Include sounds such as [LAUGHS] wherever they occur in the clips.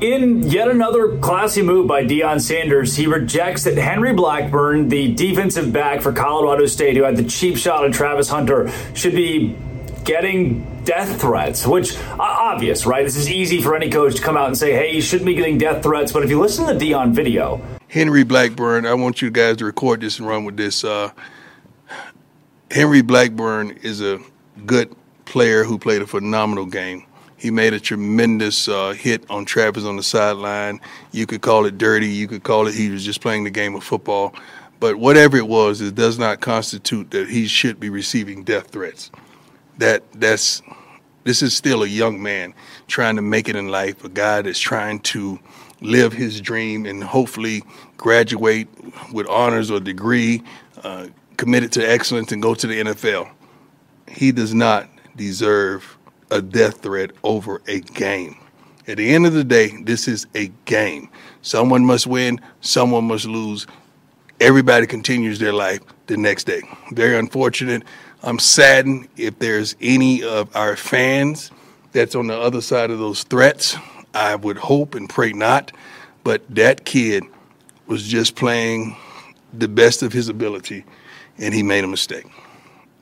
In yet another classy move by Deion Sanders, he rejects that Henry Blackburn, the defensive back for Colorado State, who had the cheap shot at Travis Hunter, should be getting death threats, which obvious, right? This is easy for any coach to come out and say, "Hey, you shouldn't be getting death threats." But if you listen to the Deion video, Henry Blackburn, I want you guys to record this and run with this. Uh, Henry Blackburn is a good player who played a phenomenal game. He made a tremendous uh, hit on Travis on the sideline. You could call it dirty. You could call it he was just playing the game of football. But whatever it was, it does not constitute that he should be receiving death threats. That that's this is still a young man trying to make it in life. A guy that's trying to live his dream and hopefully graduate with honors or degree, uh, committed to excellence, and go to the NFL. He does not deserve a death threat over a game. At the end of the day, this is a game. Someone must win, someone must lose. Everybody continues their life the next day. Very unfortunate. I'm saddened if there's any of our fans that's on the other side of those threats. I would hope and pray not. But that kid was just playing the best of his ability, and he made a mistake.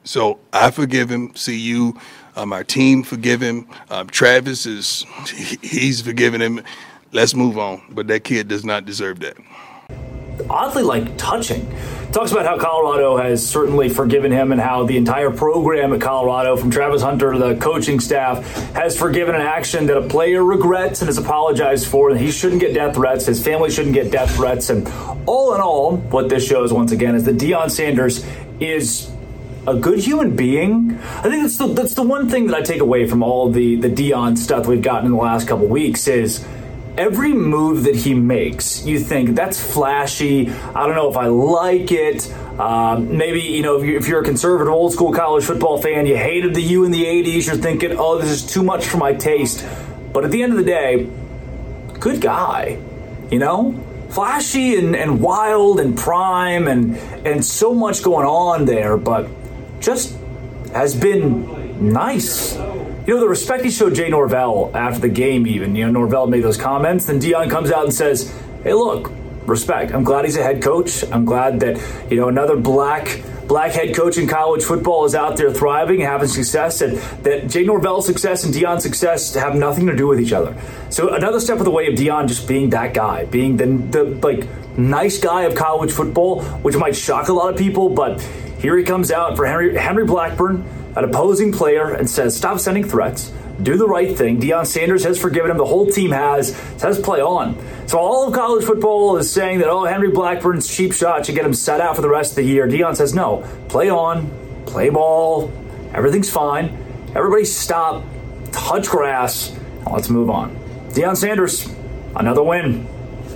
So I forgive him. See you um, our team forgive him. Um, Travis is [LAUGHS] he's forgiven him. Let's move on. But that kid does not deserve that. Oddly, like touching. Talks about how Colorado has certainly forgiven him and how the entire program at Colorado, from Travis Hunter to the coaching staff, has forgiven an action that a player regrets and has apologized for. And he shouldn't get death threats. His family shouldn't get death threats. And all in all, what this shows once again is that Deion Sanders is a good human being. I think that's the that's the one thing that I take away from all the the Deion stuff we've gotten in the last couple weeks is every move that he makes, you think that's flashy. I don't know if I like it. Um, maybe you know if you're, if you're, a conservative, old school college football fan, you hated the U in the '80s. You're thinking, oh, this is too much for my taste. But at the end of the day, good guy. You know, flashy and, and wild and prime and and so much going on there, but just has been nice. You know, the respect he showed Jay Norvell after the game, even, you know, Norvell made those comments. Then Deion comes out and says, hey, look, respect. I'm glad he's a head coach. I'm glad that, you know, another black black head coach in college football is out there thriving and having success, and that Jay Norvell's success and Deion's success have nothing to do with each other. So another step of the way of Deion just being that guy, being the, the like nice guy of college football, which might shock a lot of people, but here he comes out for Henry, Henry Blackburn, an opposing player, and says, Stop sending threats. Do the right thing. Deion Sanders has forgiven him. The whole team has. Says play on. So all of college football is saying that, oh, Henry Blackburn's cheap shot should get him set out for the rest of the year. Deion says, no, play on, play ball, everything's fine. Everybody stop, touch grass, let's move on. Deion Sanders, another win.